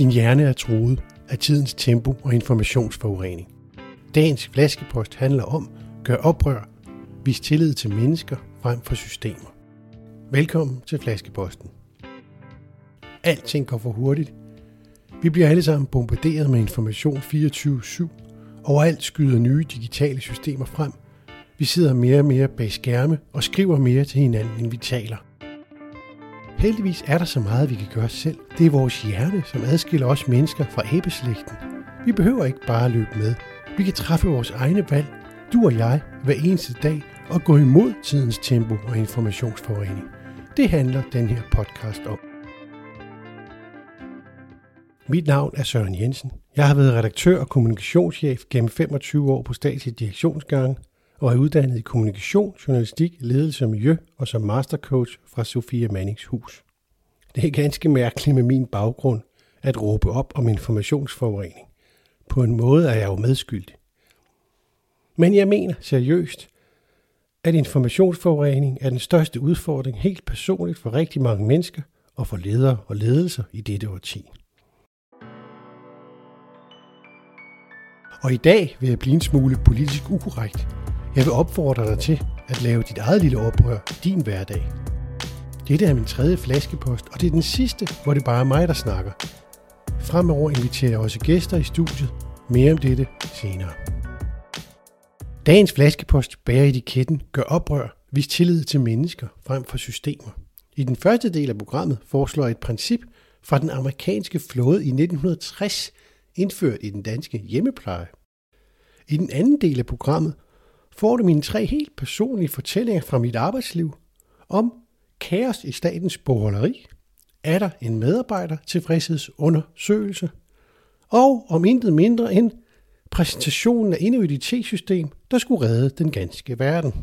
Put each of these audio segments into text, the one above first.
Din hjerne er truet af tidens tempo og informationsforurening. Dagens flaskepost handler om gør oprør, vis tillid til mennesker frem for systemer. Velkommen til Flaskeposten. Alting går for hurtigt. Vi bliver alle sammen bombarderet med information 24-7. Overalt skyder nye digitale systemer frem. Vi sidder mere og mere bag skærme og skriver mere til hinanden, end vi taler. Heldigvis er der så meget, vi kan gøre selv. Det er vores hjerne, som adskiller os mennesker fra æbeslægten. Vi behøver ikke bare at løbe med. Vi kan træffe vores egne valg, du og jeg, hver eneste dag, og gå imod tidens tempo og informationsforurening. Det handler den her podcast om. Mit navn er Søren Jensen. Jeg har været redaktør og kommunikationschef gennem 25 år på statslig direktionsgang og er uddannet i kommunikation, journalistik, ledelse og miljø og som mastercoach fra Sofia Mannings Hus. Det er ganske mærkeligt med min baggrund at råbe op om informationsforurening. På en måde er jeg jo medskyldig. Men jeg mener seriøst, at informationsforurening er den største udfordring helt personligt for rigtig mange mennesker og for ledere og ledelser i dette årti. Og i dag vil jeg blive en smule politisk ukorrekt. Jeg vil opfordre dig til at lave dit eget lille oprør i din hverdag. Dette er min tredje flaskepost, og det er den sidste, hvor det bare er mig, der snakker. Fremover inviterer jeg også gæster i studiet. Mere om dette senere. Dagens flaskepost bærer etiketten Gør oprør, vis tillid til mennesker frem for systemer. I den første del af programmet foreslår jeg et princip fra den amerikanske flåde i 1960, indført i den danske hjemmepleje. I den anden del af programmet får du mine tre helt personlige fortællinger fra mit arbejdsliv om kaos i statens bogholderi, er der en medarbejder tilfredshedsundersøgelse, og om intet mindre end præsentationen af endnu et IT-system, der skulle redde den ganske verden.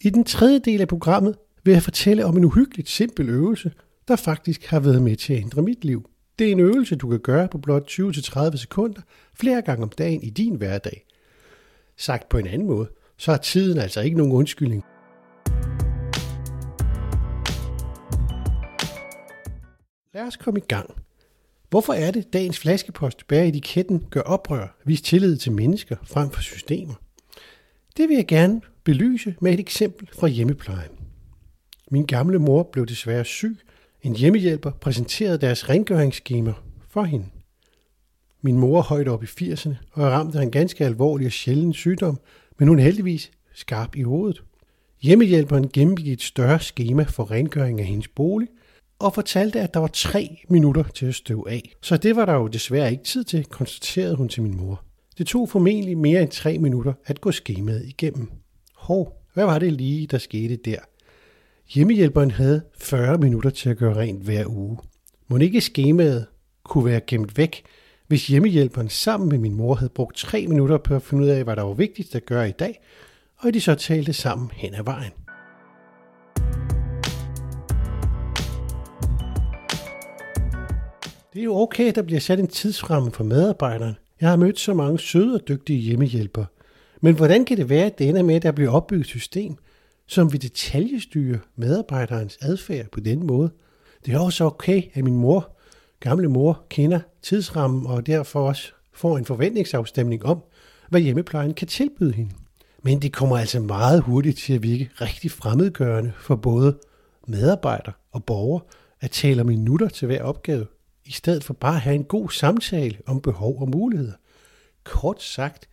I den tredje del af programmet vil jeg fortælle om en uhyggeligt simpel øvelse, der faktisk har været med til at ændre mit liv. Det er en øvelse, du kan gøre på blot 20-30 sekunder flere gange om dagen i din hverdag. Sagt på en anden måde, så er tiden altså ikke nogen undskyldning. Lad os komme i gang. Hvorfor er det, dagens flaskepost bærer etiketten gør oprør, vis tillid til mennesker frem for systemer? Det vil jeg gerne belyse med et eksempel fra hjemmeplejen. Min gamle mor blev desværre syg. En hjemmehjælper præsenterede deres rengøringsskema for hende. Min mor højt op i 80'erne og er ramt af en ganske alvorlig og sjælden sygdom, men hun er heldigvis skarp i hovedet. Hjemmehjælperen gennemgik et større skema for rengøring af hendes bolig – og fortalte, at der var tre minutter til at støve af. Så det var der jo desværre ikke tid til, konstaterede hun til min mor. Det tog formentlig mere end tre minutter at gå skemaet igennem. Hov, hvad var det lige, der skete der? Hjemmehjælperen havde 40 minutter til at gøre rent hver uge. Må ikke skemaet kunne være gemt væk, hvis hjemmehjælperen sammen med min mor havde brugt tre minutter på at finde ud af, hvad der var vigtigst at gøre i dag, og de så talte sammen hen ad vejen. Det er jo okay, at der bliver sat en tidsramme for medarbejderen. Jeg har mødt så mange søde og dygtige hjemmehjælpere. Men hvordan kan det være, at det ender med, at der bliver opbygget et system, som vil detaljestyre medarbejderens adfærd på den måde? Det er også okay, at min mor, gamle mor, kender tidsrammen og derfor også får en forventningsafstemning om, hvad hjemmeplejen kan tilbyde hende. Men det kommer altså meget hurtigt til at virke rigtig fremmedgørende for både medarbejder og borger at tale om minutter til hver opgave i stedet for bare at have en god samtale om behov og muligheder. Kort sagt,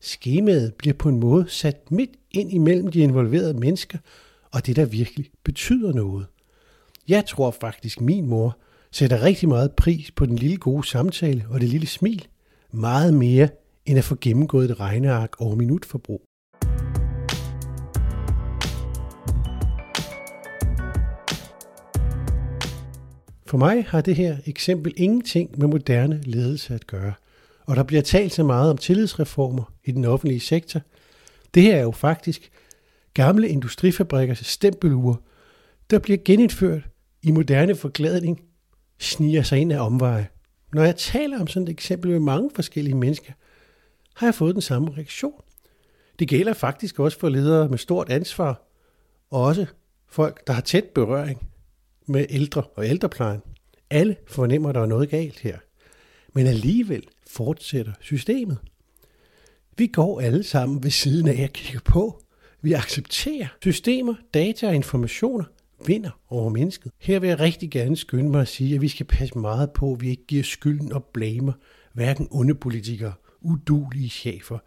skemaet bliver på en måde sat midt ind imellem de involverede mennesker og det, der virkelig betyder noget. Jeg tror faktisk, min mor sætter rigtig meget pris på den lille gode samtale og det lille smil. Meget mere end at få gennemgået et regneark over minutforbrug. For mig har det her eksempel ingenting med moderne ledelse at gøre. Og der bliver talt så meget om tillidsreformer i den offentlige sektor. Det her er jo faktisk gamle industrifabrikkers stempelure, der bliver genindført i moderne forklædning, sniger sig ind af omveje. Når jeg taler om sådan et eksempel med mange forskellige mennesker, har jeg fået den samme reaktion. Det gælder faktisk også for ledere med stort ansvar, og også folk, der har tæt berøring med ældre og ældreplejen. Alle fornemmer, at der er noget galt her. men alligevel fortsætter systemet. Vi går alle sammen ved siden af at kigge på. Vi accepterer systemer, data og informationer vinder over mennesket. Her vil jeg rigtig gerne skynde mig at sige, at vi skal passe meget på, at vi ikke giver skylden og blamer hverken onde politikere, udulige chefer,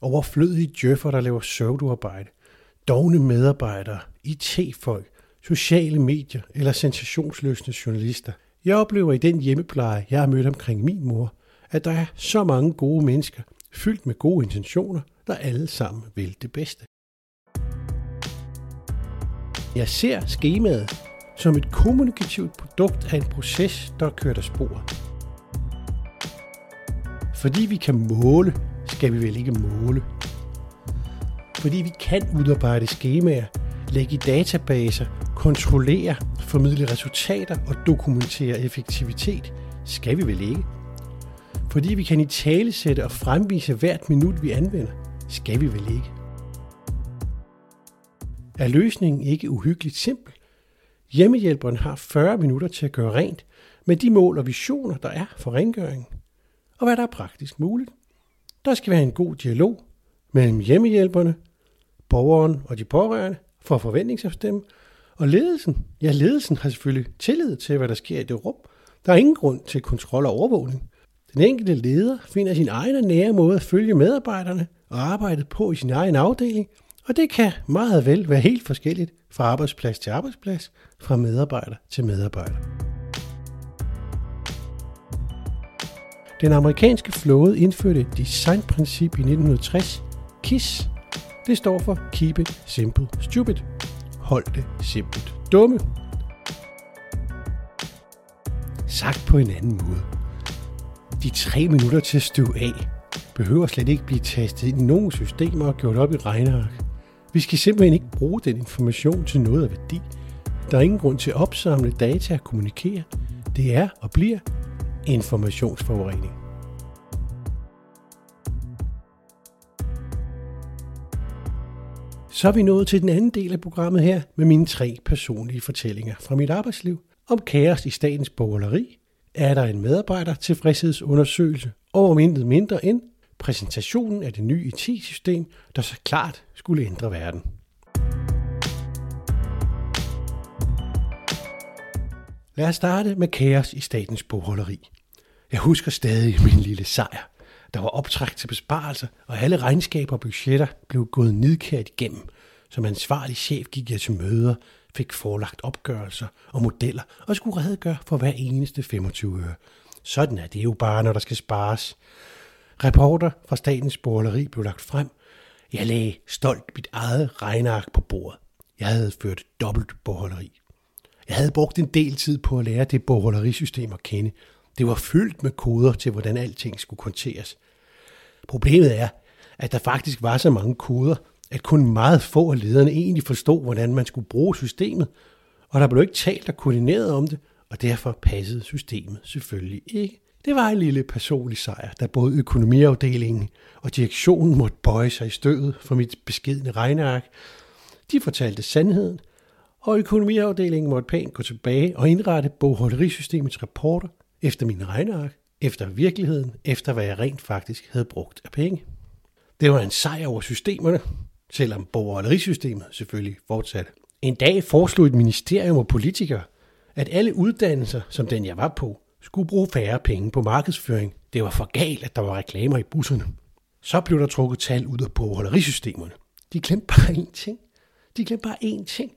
overflødige djøffer, der laver søvduarbejde, dogne medarbejdere, IT-folk, sociale medier eller sensationsløsende journalister. Jeg oplever i den hjemmepleje, jeg har mødt omkring min mor, at der er så mange gode mennesker, fyldt med gode intentioner, der alle sammen vil det bedste. Jeg ser skemaet som et kommunikativt produkt af en proces, der er kørt af sporet. Fordi vi kan måle, skal vi vel ikke måle. Fordi vi kan udarbejde skemaer, lægge i databaser, kontrollere, formidle resultater og dokumentere effektivitet, skal vi vel ikke. Fordi vi kan i tale sætte og fremvise hvert minut, vi anvender, skal vi vel ikke. Er løsningen ikke uhyggeligt simpel? Hjemmehjælperen har 40 minutter til at gøre rent med de mål og visioner, der er for rengøringen, og hvad der er praktisk muligt. Der skal være en god dialog mellem hjemmehjælperne, borgeren og de pårørende for at forventningsafstemme, og ledelsen, ja ledelsen har selvfølgelig tillid til, hvad der sker i det rum. Der er ingen grund til kontrol og overvågning. Den enkelte leder finder sin egen og nære måde at følge medarbejderne og arbejde på i sin egen afdeling, og det kan meget vel være helt forskelligt fra arbejdsplads til arbejdsplads, fra medarbejder til medarbejder. Den amerikanske flåde indførte et designprincip i 1960, KISS. Det står for Keep it simple stupid. Hold det simpelt dumme. Sagt på en anden måde. De tre minutter til at støve af behøver slet ikke blive tastet ind i nogen systemer og gjort op i regneark. Vi skal simpelthen ikke bruge den information til noget af værdi. Der er ingen grund til at opsamle data og kommunikere. Det er og bliver informationsforurening. Så er vi nået til den anden del af programmet her med mine tre personlige fortællinger fra mit arbejdsliv. Om kaos i statens bogholderi, er der en medarbejder tilfredshedsundersøgelse, og om intet mindre end præsentationen af det nye IT-system, der så klart skulle ændre verden. Lad os starte med kaos i statens bogholderi. Jeg husker stadig min lille sejr. Der var optræk til besparelser, og alle regnskaber og budgetter blev gået nidkært igennem. Som ansvarlig chef gik jeg til møder, fik forelagt opgørelser og modeller og skulle redegøre for hver eneste 25 øre. Sådan er det jo bare, når der skal spares. Reporter fra statens borgerleri blev lagt frem. Jeg lagde stolt mit eget regneark på bordet. Jeg havde ført dobbelt bogholderi. Jeg havde brugt en del tid på at lære det bogholderisystem at kende. Det var fyldt med koder til, hvordan alting skulle konteres. Problemet er, at der faktisk var så mange koder, at kun meget få af lederne egentlig forstod, hvordan man skulle bruge systemet, og der blev ikke talt og koordineret om det, og derfor passede systemet selvfølgelig ikke. Det var en lille personlig sejr, da både økonomiafdelingen og direktionen måtte bøje sig i støvet for mit beskedne regneark. De fortalte sandheden, og økonomiafdelingen måtte pænt gå tilbage og indrette bogholderisystemets rapporter efter min regneark, efter virkeligheden, efter hvad jeg rent faktisk havde brugt af penge. Det var en sejr over systemerne, selvom bogholderisystemet selvfølgelig fortsatte. En dag foreslog et ministerium og politikere, at alle uddannelser, som den jeg var på, skulle bruge færre penge på markedsføring. Det var for galt, at der var reklamer i busserne. Så blev der trukket tal ud af bogholderisystemerne. De glemte bare én ting. De glemte bare én ting.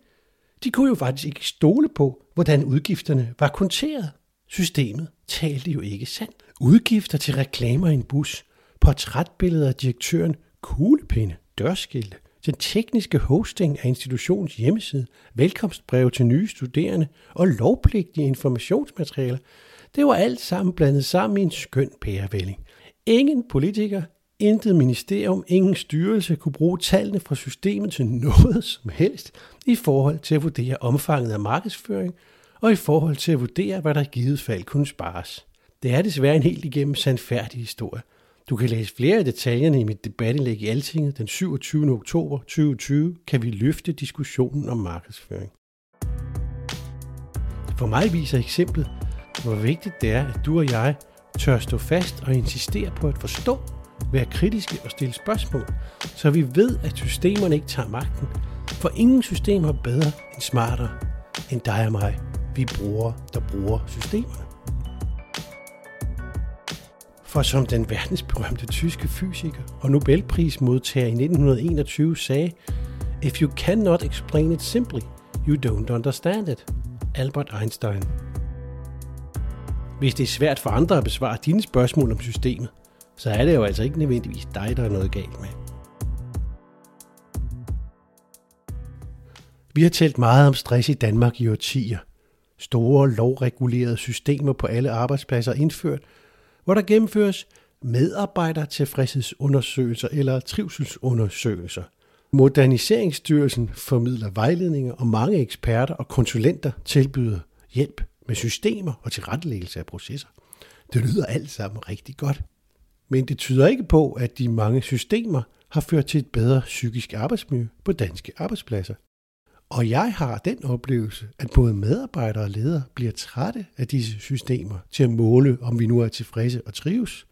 De kunne jo faktisk ikke stole på, hvordan udgifterne var konteret. Systemet talte jo ikke sandt. Udgifter til reklamer i en bus, portrætbilleder af direktøren, kuglepinde, dørskilte, den tekniske hosting af institutionens hjemmeside, velkomstbreve til nye studerende og lovpligtige informationsmaterialer – det var alt sammen blandet sammen i en skøn pærevælling. Ingen politiker, intet ministerium, ingen styrelse kunne bruge tallene fra systemet til noget som helst i forhold til at vurdere omfanget af markedsføring og i forhold til at vurdere, hvad der i givet fald kunne spares. Det er desværre en helt igennem sandfærdig historie. Du kan læse flere af detaljerne i mit debatindlæg i Altinget den 27. oktober 2020, kan vi løfte diskussionen om markedsføring. For mig viser eksemplet, hvor vigtigt det er, at du og jeg tør stå fast og insistere på at forstå, være kritiske og stille spørgsmål, så vi ved, at systemerne ikke tager magten. For ingen system er bedre end smartere end dig og mig, vi bruger, der bruger systemerne. For som den verdensberømte tyske fysiker og Nobelprismodtager i 1921 sagde, If you cannot explain it simply, you don't understand it. Albert Einstein. Hvis det er svært for andre at besvare dine spørgsmål om systemet, så er det jo altså ikke nødvendigvis dig, der er noget galt med. Vi har talt meget om stress i Danmark i årtier. Store lovregulerede systemer på alle arbejdspladser indført, hvor der gennemføres medarbejdertilfredshedsundersøgelser eller trivselsundersøgelser. Moderniseringsstyrelsen formidler vejledninger, og mange eksperter og konsulenter tilbyder hjælp med systemer og tilrettelæggelse af processer. Det lyder alt sammen rigtig godt. Men det tyder ikke på, at de mange systemer har ført til et bedre psykisk arbejdsmiljø på danske arbejdspladser. Og jeg har den oplevelse, at både medarbejdere og ledere bliver trætte af disse systemer til at måle, om vi nu er tilfredse og trives.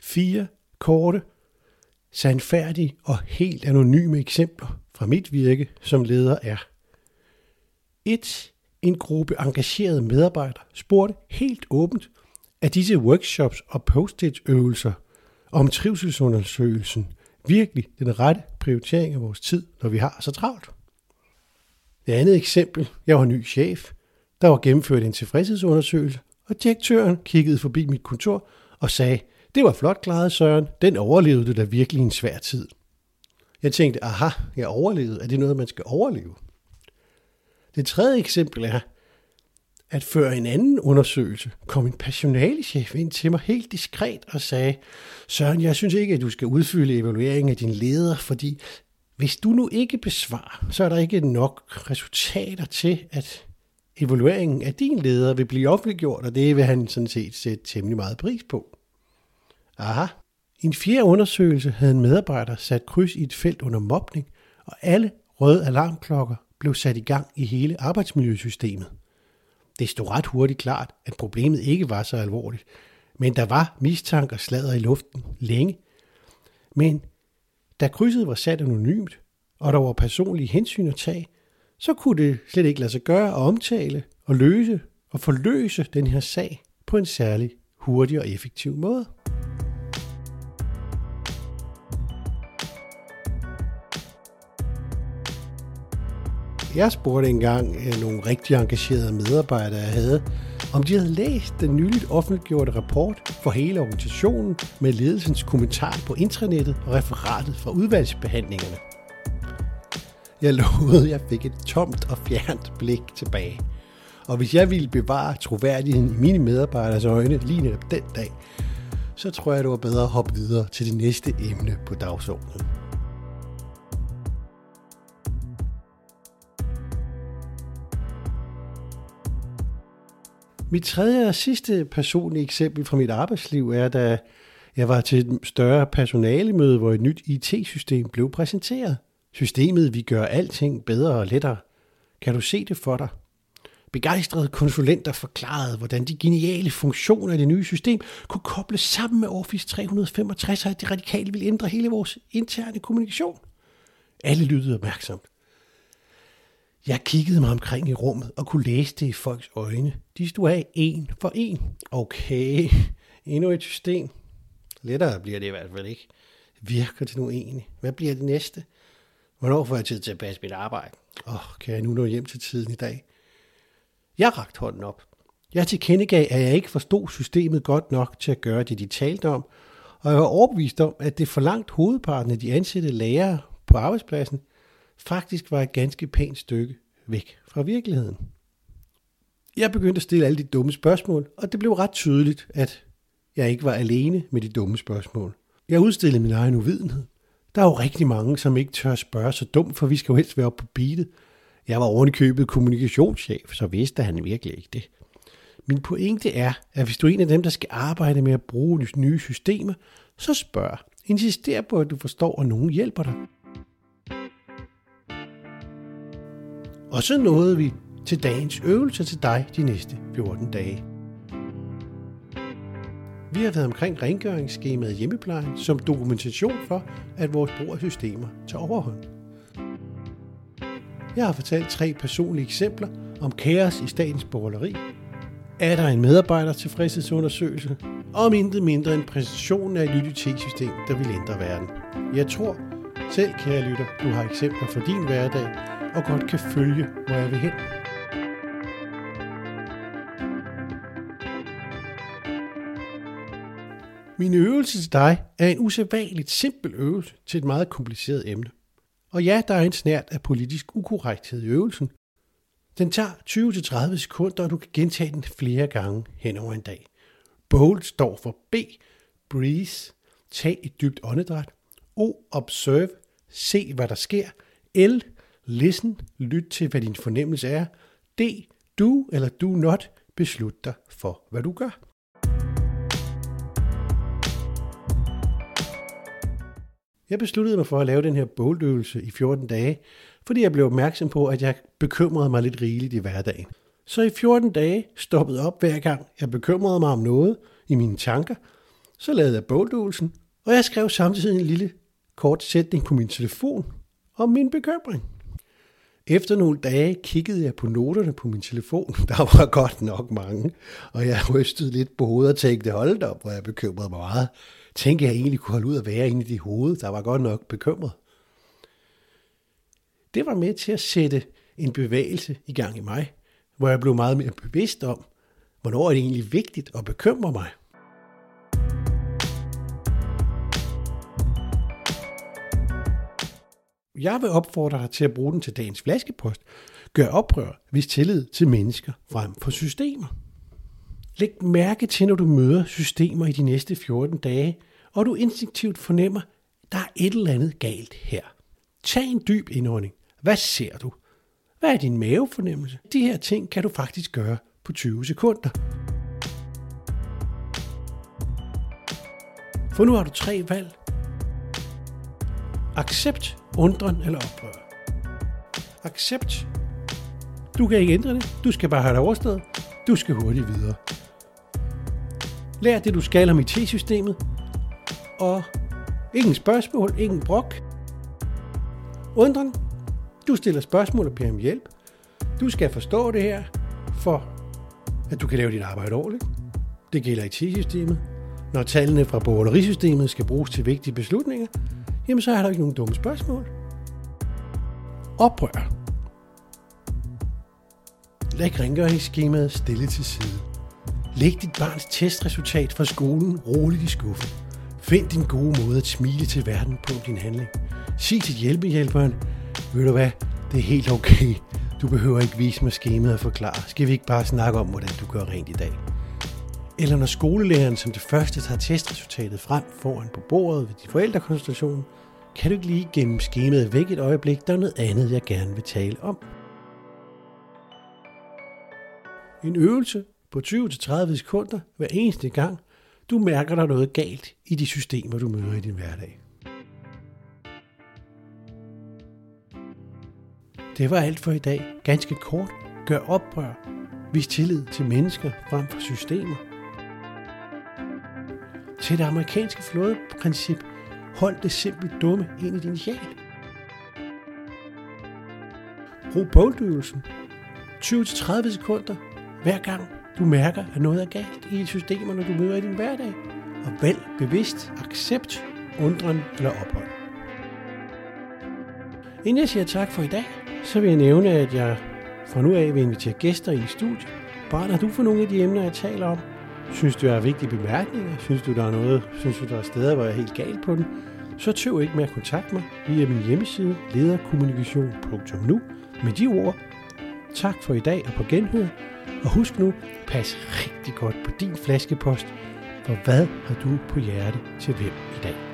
Fire korte, sandfærdige og helt anonyme eksempler fra mit virke som leder er 1. En gruppe engagerede medarbejdere spurgte helt åbent, at disse workshops og post-it-øvelser om trivselsundersøgelsen virkelig den rette prioritering af vores tid, når vi har så travlt. Det andet eksempel, jeg var ny chef. Der var gennemført en tilfredshedsundersøgelse, og direktøren kiggede forbi mit kontor og sagde, det var flot klaret, Søren. Den overlevede du da virkelig en svær tid. Jeg tænkte, aha, jeg overlevede. Er det noget, man skal overleve? Det tredje eksempel er, at før en anden undersøgelse kom en personalechef ind til mig helt diskret og sagde, Søren, jeg synes ikke, at du skal udfylde evalueringen af din leder, fordi hvis du nu ikke besvarer, så er der ikke nok resultater til, at evalueringen af din leder vil blive offentliggjort, og det vil han sådan set sætte temmelig meget pris på. Aha. I en fjerde undersøgelse havde en medarbejder sat kryds i et felt under mobning, og alle røde alarmklokker blev sat i gang i hele arbejdsmiljøsystemet. Det stod ret hurtigt klart, at problemet ikke var så alvorligt, men der var mistanke og sladder i luften længe. Men da krydset var sat anonymt, og der var personlige hensyn at tage, så kunne det slet ikke lade sig gøre at omtale og løse og forløse den her sag på en særlig hurtig og effektiv måde. Jeg spurgte engang øh, nogle rigtig engagerede medarbejdere, jeg havde, om de havde læst den nyligt offentliggjorte rapport for hele organisationen med ledelsens kommentar på intranettet og referatet fra udvalgsbehandlingerne. Jeg lovede, at jeg fik et tomt og fjernt blik tilbage. Og hvis jeg ville bevare troværdigheden i mine medarbejderes øjne lige netop den dag, så tror jeg, det var bedre at hoppe videre til det næste emne på dagsordenen. Mit tredje og sidste personlige eksempel fra mit arbejdsliv er, da jeg var til et større personalemøde, hvor et nyt IT-system blev præsenteret. Systemet vi gør alting bedre og lettere. Kan du se det for dig? Begejstrede konsulenter forklarede, hvordan de geniale funktioner i det nye system kunne kobles sammen med Office 365, og at det radikalt ville ændre hele vores interne kommunikation. Alle lyttede opmærksomt. Jeg kiggede mig omkring i rummet og kunne læse det i folks øjne. De stod af en for en. Okay, endnu et system. Lettere bliver det i hvert fald ikke. Virker det nu egentlig? Hvad bliver det næste? Hvornår får jeg tid til at passe mit arbejde? Åh, oh, kan jeg nu nå hjem til tiden i dag? Jeg rakte hånden op. Jeg tilkendegav, at jeg ikke forstod systemet godt nok til at gøre det, de talte om, og jeg var overbevist om, at det forlangt hovedparten af de ansatte lærere på arbejdspladsen faktisk var et ganske pænt stykke væk fra virkeligheden. Jeg begyndte at stille alle de dumme spørgsmål, og det blev ret tydeligt, at jeg ikke var alene med de dumme spørgsmål. Jeg udstillede min egen uvidenhed. Der er jo rigtig mange, som ikke tør spørge så dumt, for vi skal jo helst være oppe på beatet. Jeg var ovenikøbet kommunikationschef, så vidste han virkelig ikke det. Min pointe er, at hvis du er en af dem, der skal arbejde med at bruge nye systemer, så spørg. Insister på, at du forstår, at nogen hjælper dig. Og så nåede vi til dagens øvelse til dig de næste 14 dage. Vi har været omkring rengøringsskemaet hjemmeplejen som dokumentation for, at vores brug af systemer tager overhånd. Jeg har fortalt tre personlige eksempler om kaos i statens borgerleri. Er der en medarbejder tilfredshedsundersøgelse? Og intet mindre end præsentationen af et system der vil ændre verden. Jeg tror, selv kære lytter, du har eksempler for din hverdag, og godt kan følge, hvor jeg vil hen. Min øvelse til dig er en usædvanligt simpel øvelse til et meget kompliceret emne. Og ja, der er en snært af politisk ukorrekthed i øvelsen. Den tager 20-30 sekunder, og du kan gentage den flere gange hen over en dag. Bold står for B, breathe, tag et dybt åndedræt. O, observe, se hvad der sker. L, listen, lyt til hvad din fornemmelse er. D, do eller do not, beslut dig for hvad du gør. Jeg besluttede mig for at lave den her boldøvelse i 14 dage, fordi jeg blev opmærksom på, at jeg bekymrede mig lidt rigeligt i hverdagen. Så i 14 dage stoppede op hver gang, jeg bekymrede mig om noget i mine tanker. Så lavede jeg boldøvelsen, og jeg skrev samtidig en lille kort sætning på min telefon om min bekymring. Efter nogle dage kiggede jeg på noterne på min telefon. Der var godt nok mange, og jeg rystede lidt på hovedet og tænkte, hold op, hvor jeg bekymrede mig meget. Tænkte jeg egentlig kunne holde ud at være inde i det hoved, der var godt nok bekymret. Det var med til at sætte en bevægelse i gang i mig, hvor jeg blev meget mere bevidst om, hvornår er det egentlig vigtigt at bekymre mig. Jeg vil opfordre dig til at bruge den til dagens flaskepost. Gør oprør, hvis tillid til mennesker frem for systemer. Læg mærke til, når du møder systemer i de næste 14 dage, og du instinktivt fornemmer, der er et eller andet galt her. Tag en dyb indånding. Hvad ser du? Hvad er din mavefornemmelse? De her ting kan du faktisk gøre på 20 sekunder. For nu har du tre valg. Accept, undren eller oprør. Accept. Du kan ikke ændre det. Du skal bare have det overstået. Du skal hurtigt videre. Lær det, du skal om IT-systemet, og ingen spørgsmål, ingen brok. Undren, du stiller spørgsmål og beder om hjælp. Du skal forstå det her, for at du kan lave dit arbejde ordentligt. Det gælder i T-systemet. Når tallene fra borgerisystemet skal bruges til vigtige beslutninger, jamen så er der ikke nogen dumme spørgsmål. Oprør. Læg rengøringsskemaet stille til side. Læg dit barns testresultat fra skolen roligt i skuffen. Find din gode måde at smile til verden på din handling. Sig til hjælpehjælperen, ved du hvad, det er helt okay. Du behøver ikke vise mig skemaet og forklare. Skal vi ikke bare snakke om, hvordan du gør rent i dag? Eller når skolelæreren som det første tager testresultatet frem foran på bordet ved din forældrekonstellation, kan du ikke lige gemme skemaet væk et øjeblik, der er noget andet, jeg gerne vil tale om. En øvelse på 20-30 sekunder hver eneste gang, du mærker der noget galt i de systemer, du møder i din hverdag. Det var alt for i dag. Ganske kort. Gør oprør. Vis tillid til mennesker frem for systemer. Til det amerikanske flådeprincip. Hold det simpelt dumme ind i din sjæl. Brug boldøvelsen. 20-30 sekunder hver gang du mærker, at noget er galt i systemer, når du møder i din hverdag. Og vælg bevidst accept, undren eller ophold. Inden jeg siger tak for i dag, så vil jeg nævne, at jeg fra nu af vil invitere gæster i studiet. Brænder du for nogle af de emner, jeg taler om? Synes du, jeg har vigtige bemærkninger? Synes du, der er noget? Synes du, der er steder, hvor jeg er helt galt på den? Så tøv ikke med at kontakte mig via min hjemmeside lederkommunikation.nu. Med de ord, tak for i dag og på genhør. Og husk nu, pas rigtig godt på din flaskepost, for hvad har du på hjerte til hvem i dag?